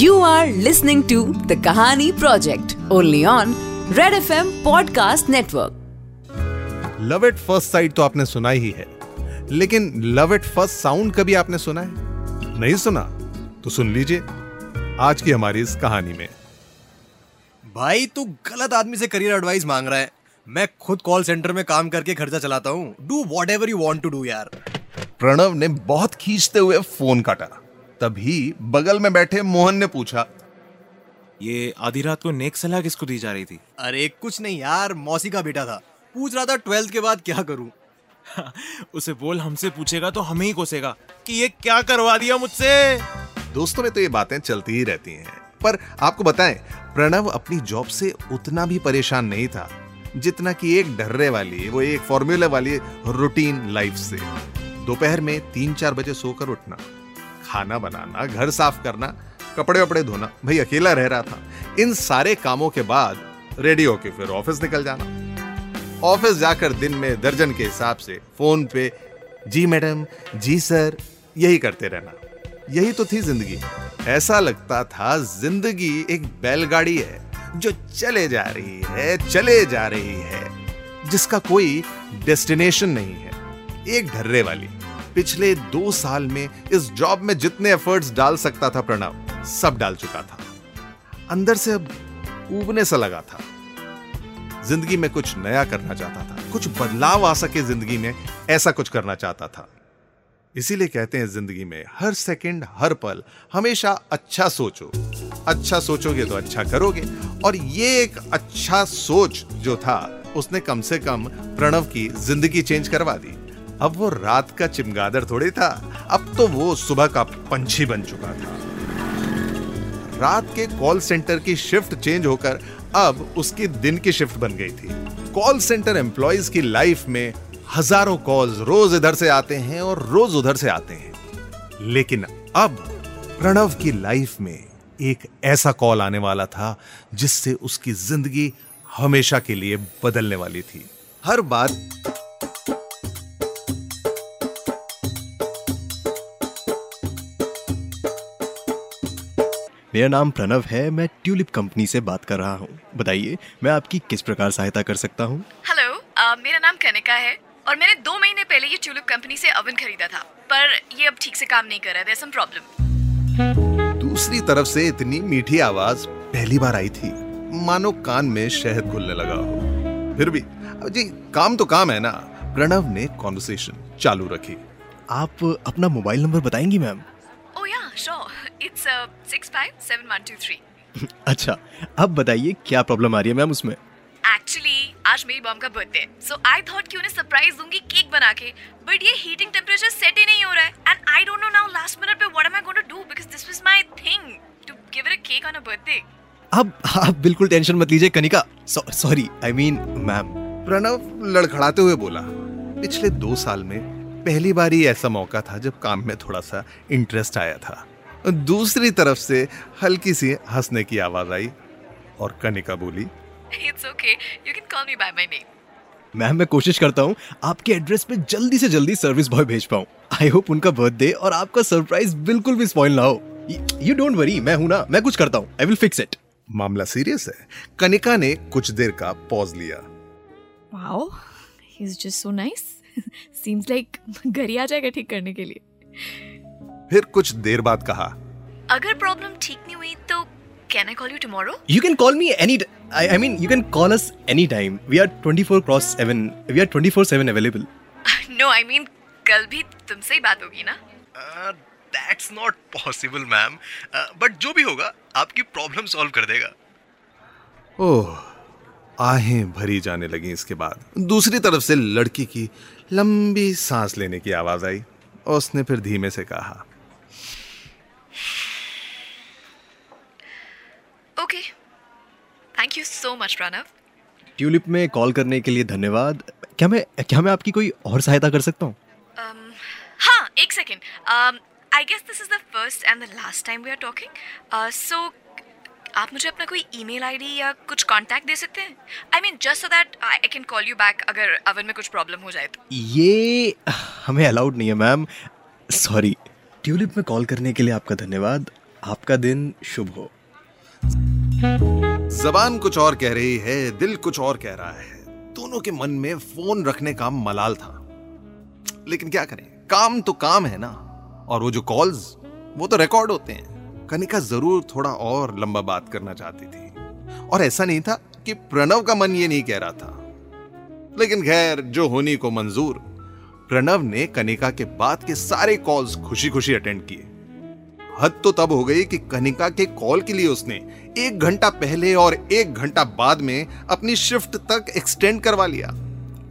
You are listening to the Kahani Project only on Red FM Podcast Network. Love at first sight तो आपने सुना ही है लेकिन love at first sound कभी आपने सुना है? नहीं सुना? तो सुन लीजिए आज की हमारी इस कहानी में। भाई तू गलत आदमी से करियर एडवाइस मांग रहा है। मैं खुद कॉल सेंटर में काम करके खर्चा चलाता हूँ। Do whatever you want to do यार। प्रणव ने बहुत खींचते हुए फ़ोन काटा। तभी बगल में बैठे मोहन ने पूछा ये आधी रात को नेक सलाह किसको दी जा रही थी? अरे कुछ नहीं यार मौसी का बेटा था। पूछ रहा था ट्वेल्थ के बाद क्या करूँ। उसे बोल हमसे पूछेगा तो हमें ही कोसेगा कि ये क्या करवा दिया मुझसे। दोस्तों में तो ये बातें चलती ही रहती हैं। पर आपको बताएँ प्रणव अपनी जॉब से उतना भी परेशान नहीं था जितना कि एक डर्रे वाली वो एक फॉर्मूले वाली रूटीन लाइफ से। दोपहर में तीन चार बजे सोकर उठना। खाना बनाना, घर साफ़ करना, कपड़े वपड़े धोना। भाई, अकेला रह रहा था। इन सारे कामों के बाद रेडी होके फिर ऑफ़िस निकल जाना। ऑफ़िस जाकर दिन में दर्जन के हिसाब से फ़ोन पे, जी मैडम, जी सर, यही करते रहना। यही तो थी ज़िंदगी। ऐसा लगता था ज़िंदगी एक बैलगाड़ी है, जो चले जा रही है, चले जा रही है, जिसका कोई डेस्टिनेशन नहीं है, एक ढर्रे वाली। पिछले दो साल में इस जॉब में जितने एफर्ट्स डाल सकता था प्रणव, सब डाल चुका था। अंदर से अब उबने सा लगा था। ज़िंदगी में कुछ नया करना चाहता था, कुछ बदलाव आ सके ज़िंदगी में, ऐसा कुछ करना चाहता था। इसीलिए कहते हैं ज़िंदगी में हर सेकंड हर पल, हमेशा अच्छा सोचो। अच्छा सोचोगे तो अच्छा करोगे। और ये एक अच्छा सोच जो था, उसने कम से कम प्रणव की ज़िंदगी चेंज करवा दी। अब वो रात का चिमगादड़ थोड़ी था। अब तो वो सुबह का पंछी बन चुका था। रात के कॉल सेंटर की शिफ्ट चेंज होकर अब उसकी दिन की शिफ्ट बन गई थी। कॉल सेंटर एम्प्लॉयज़ की लाइफ में हज़ारों कॉल्स रोज इधर से आते हैं और रोज उधर से आते हैं। लेकिन अब प्रणव की लाइफ में एक ऐसा कॉल आने वाला था जिससे उसकी ज़िंदगी हमेशा के लिए बदलने वाली थी। हर बात मेरा नाम प्रणव है मैं ट्यूलिप कंपनी से बात कर रहा हूँ। बताइए मैं आपकी किस प्रकार सहायता कर सकता हूँ? हेलो मेरा नाम कनिका है और मैंने दो महीने पहले ये ट्यूलिप कंपनी से अवन खरीदा था पर ये अब ठीक से काम नहीं कर रहा है सम प्रॉब्लम दूसरी तरफ़ से इतनी मीठी आवाज़ पहली बार आई थी। मानो कान में शहद घुलने लगा हो। फिर भी जी काम तो काम है ना। प्रणव ने कॉन्वर्सेशन चालू रखी। आप अपना मोबाइल नंबर बताएँगी ma'am? It's six five seven one two three अच्छा अब बताइए क्या प्रॉब्लम आ रही है मैम उसमें? एक्चुअली आज मेरी मॉम का बर्थडे सो आई थॉट कि उन्हें सरप्राइज़ दूँगी केक बना के। बट ये हीटिंग टेम्परेचर सेट ही नहीं हो रहा है। And I don't know now last minute पे what am I going to do because this was my thing to give it a cake on a birthday अब आप बिल्कुल टेंशन मत लीजिए Kanika. Sorry I mean ma'am Pranav लड़खड़ाते हुए बोला पिछले दो साल में पहली बार ही ऐसा मौका था जब काम में थोड़ा सा इंटरेस्ट आया था। दूसरी तरफ़ से हल्की सी हंसने की आवाज़ आई और कनिका बोली it's okay you can call me by my name ma'am मैं कोशिश करता हूँ आपके एड्रेस पे जल्दी से जल्दी सर्विस बॉय भेज पाऊँ। आई होप उनका बर्थडे और आपका सरप्राइज़ बिल्कुल भी स्पॉइल ना हो। यू डोंट वरी मैं हूँ ना मैं कुछ करता हूँ। आई विल फिक्स इट मामला सीरियस है। कनिका ने कुछ देर का पॉज लिया। Wow, he's just so nice. Seems like घर ही आ जाएगा ठीक करने के लिए। फिर कुछ देर बाद कहा अगर प्रॉब्लम ठीक नहीं हुई तो can I call you tomorrow You can call me any. I, I mean, you can call us anytime. We are 24 cross 7. We are 24 7 available. No I mean कल भी तुमसे ही बात होगी ना that's not possible ma'am but जो भी होगा आपकी प्रॉब्लम सॉल्व कर देगा ओह आहें भरी जाने लगी इसके बाद दूसरी तरफ़ से लड़की की लंबी सांस लेने की आवाज़ आई और उसने फिर धीमे से कहा okay thank you so much Pranav Tulip में कॉल करने के लिए धन्यवाद। क्या मैं क्या मैं आपकी कोई और सहायता कर सकता हूँ? Um, हाँ एक second I guess this is the first and the last time we are talking so आप मुझे अपना कोई ईमेल आईडी या कुछ कांटेक्ट दे सकते हैं? I mean just so that I can call you back अगर अवन में कुछ प्रॉब्लम हो जाए तो। ये हमें अलाउड नहीं है मैम सॉरी ट्यूलिप में कॉल करने के लिए आपका धन्यवाद। आपका दिन शुभ हो। जबान कुछ और कह रही है, दिल कुछ और कह रहा है। दोनों के मन में फ़ोन रखने का मलाल था। लेकिन क्या करें? काम तो काम है ना। और वो जो कॉल्स वो तो रिकॉर्ड होते हैं। कनिका ज़रूर थोड़ा और लंबा बात करना चाहती थी। और ऐसा नहीं था कि प्रणव का मन ये नहीं कह रहा था। लेकिन खैर, जो होनी को मंजूर। प्रणव ने कनिका के बाद के सारे कॉल्स खुशी खुशी अटेंड किए। हद तो तब हो गई कि कनिका के कॉल के लिए उसने एक घंटा पहले और एक घंटा बाद में अपनी शिफ्ट तक एक्सटेंड करवा लिया।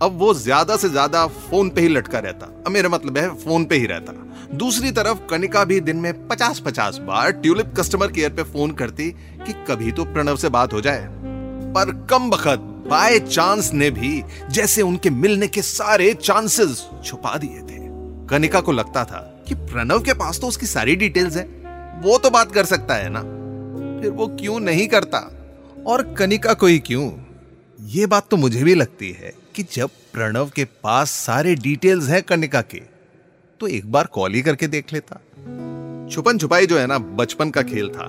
अब वो ज़्यादा से ज़्यादा फ़ोन पे ही लटका रहता। मेरा मतलब है फ़ोन पे ही रहता। दूसरी तरफ़ कनिका भी दिन में पचास पचास बार ट्यूलिप कस्टमर केयर पे फ़ोन करती कि कभी तो प्रणव से बात हो जाए। पर कम बखत बाय चांस ने भी जैसे उनके मिलने के सारे चांसेस छुपा दिए थे। कनिका को लगता था कि प्रणव के पास तो उसकी सारी डिटेल्स है। वो तो बात कर सकता है ना? फिर वो क्यों नहीं करता? और कनिका को ही क्यों? ये बात तो मुझे भी लगती है कि जब प्रणव के पास सारे डिटेल्स हैं कनिका के तो एक बार कॉल ही करके देख लेता। छुपन छुपाई जो है ना, बचपन का खेल था।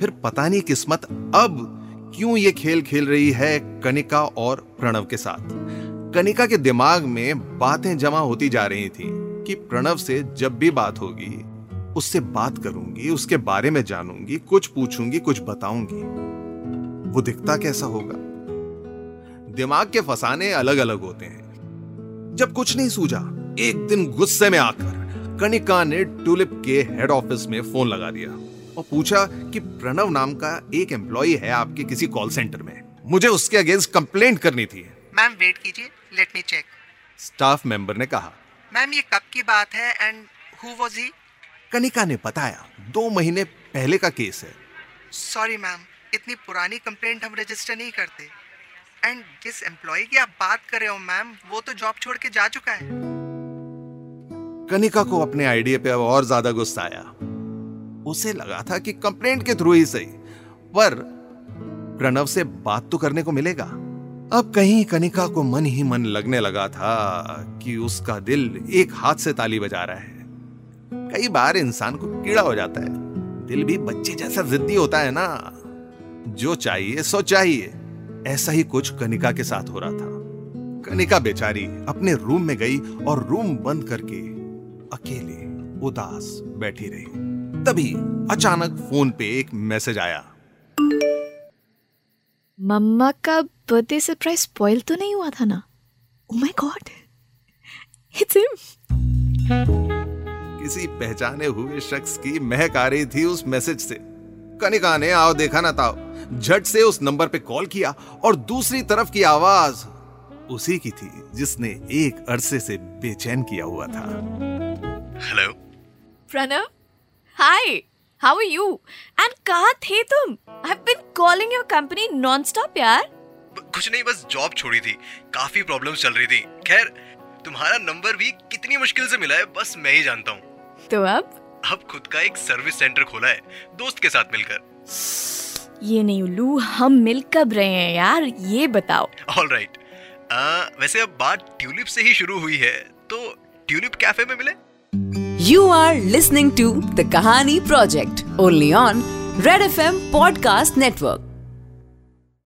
फिर पता नहीं किस्मत अब क्यों ये खेल खेल रही है कनिका और प्रणव के साथ। कनिका के दिमाग में बातें जमा होती जा रही थी कि प्रणव से जब भी बात होगी उससे बात करूँगी उसके बारे में जानूँगी कुछ पूछूँगी कुछ बताऊँगी। वो दिखता कैसा होगा? दिमाग के फसाने अलग अलग होते हैं। जब कुछ नहीं सूझा एक दिन गुस्से में आकर कनिका ने टूलिप के हेड ऑफ़िस में फ़ोन लगा दिया और पूछा कि प्रणव नाम का एक एम्प्लॉय है आपके किसी कॉल सेंटर में। मुझे उसके अगेंस्ट कंप्लेंट करनी थी। मैम वेट कीजिए let me check staff member ने कहा। मैम ये कब की बात है and who was he Kanika ने बताया दो महीने पहले का केस है। सॉरी मैम इतनी पुरानी कंप्लेंट हम रजिस्टर नहीं करते। एंड जिस एम्प्लॉय की आप बात कर रहे हो मैम वो तो जॉब छोड़ के जा चुका है। कनिका को अपने आइडिया पे अब और ज़्यादा गुस्सा आया। उसे लगा था कि कंप्लेंट के थ्रू ही सही पर प्रणव से बात तो करने को मिलेगा। अब कहीं कनिका को मन ही मन लगने लगा था कि उसका दिल एक हाथ से ताली बजा रहा है। कई बार इंसान को कीड़ा हो जाता है। दिल भी बच्चे जैसा जिद्दी होता है ना। जो चाहिए, सो चाहिए। ऐसा ही कुछ कनिका के साथ हो रहा था। कनिका बेचारी अपने रूम में गई और रूम बंद करके अकेले, उदास बैठी रही। तभी अचानक फ़ोन पे एक मैसेज आया। मम्मा का बर्थडे सरप्राइज़ स्पॉइल तो नहीं हुआ था ना? माय गॉड इट्स हिम किसी पहचाने हुए शख्स की महक आ रही थी उस मैसेज से। कनिका ने आओ देखा ना था झट से उस नंबर पे कॉल किया और दूसरी तरफ़ की आवाज़ उसी की थी जिसने एक अरसे से बेचैन किया हुआ था। Hello Pranav? Hi how are you and कहाँ थे तुम? I have been calling your company nonstop यार कुछ नहीं बस जॉब छोड़ी थी। काफ़ी प्रॉब्लम्स चल रही थी। खैर तुम्हारा नंबर भी कितनी मुश्किल से मिला है बस मैं ही जानता हूँ। तो अब अब खुद का एक सर्विस सेंटर खोला है दोस्त के साथ मिलकर ये नहीं उल्लू हम मिल कब रहे हैं यार ये बताओ ऑल राइट right. वैसे अब बात ट्यूलिप से ही शुरू हुई है तो ट्यूलिप कैफ़े में मिले you are are to the Kahani project only on red F M podcast Network.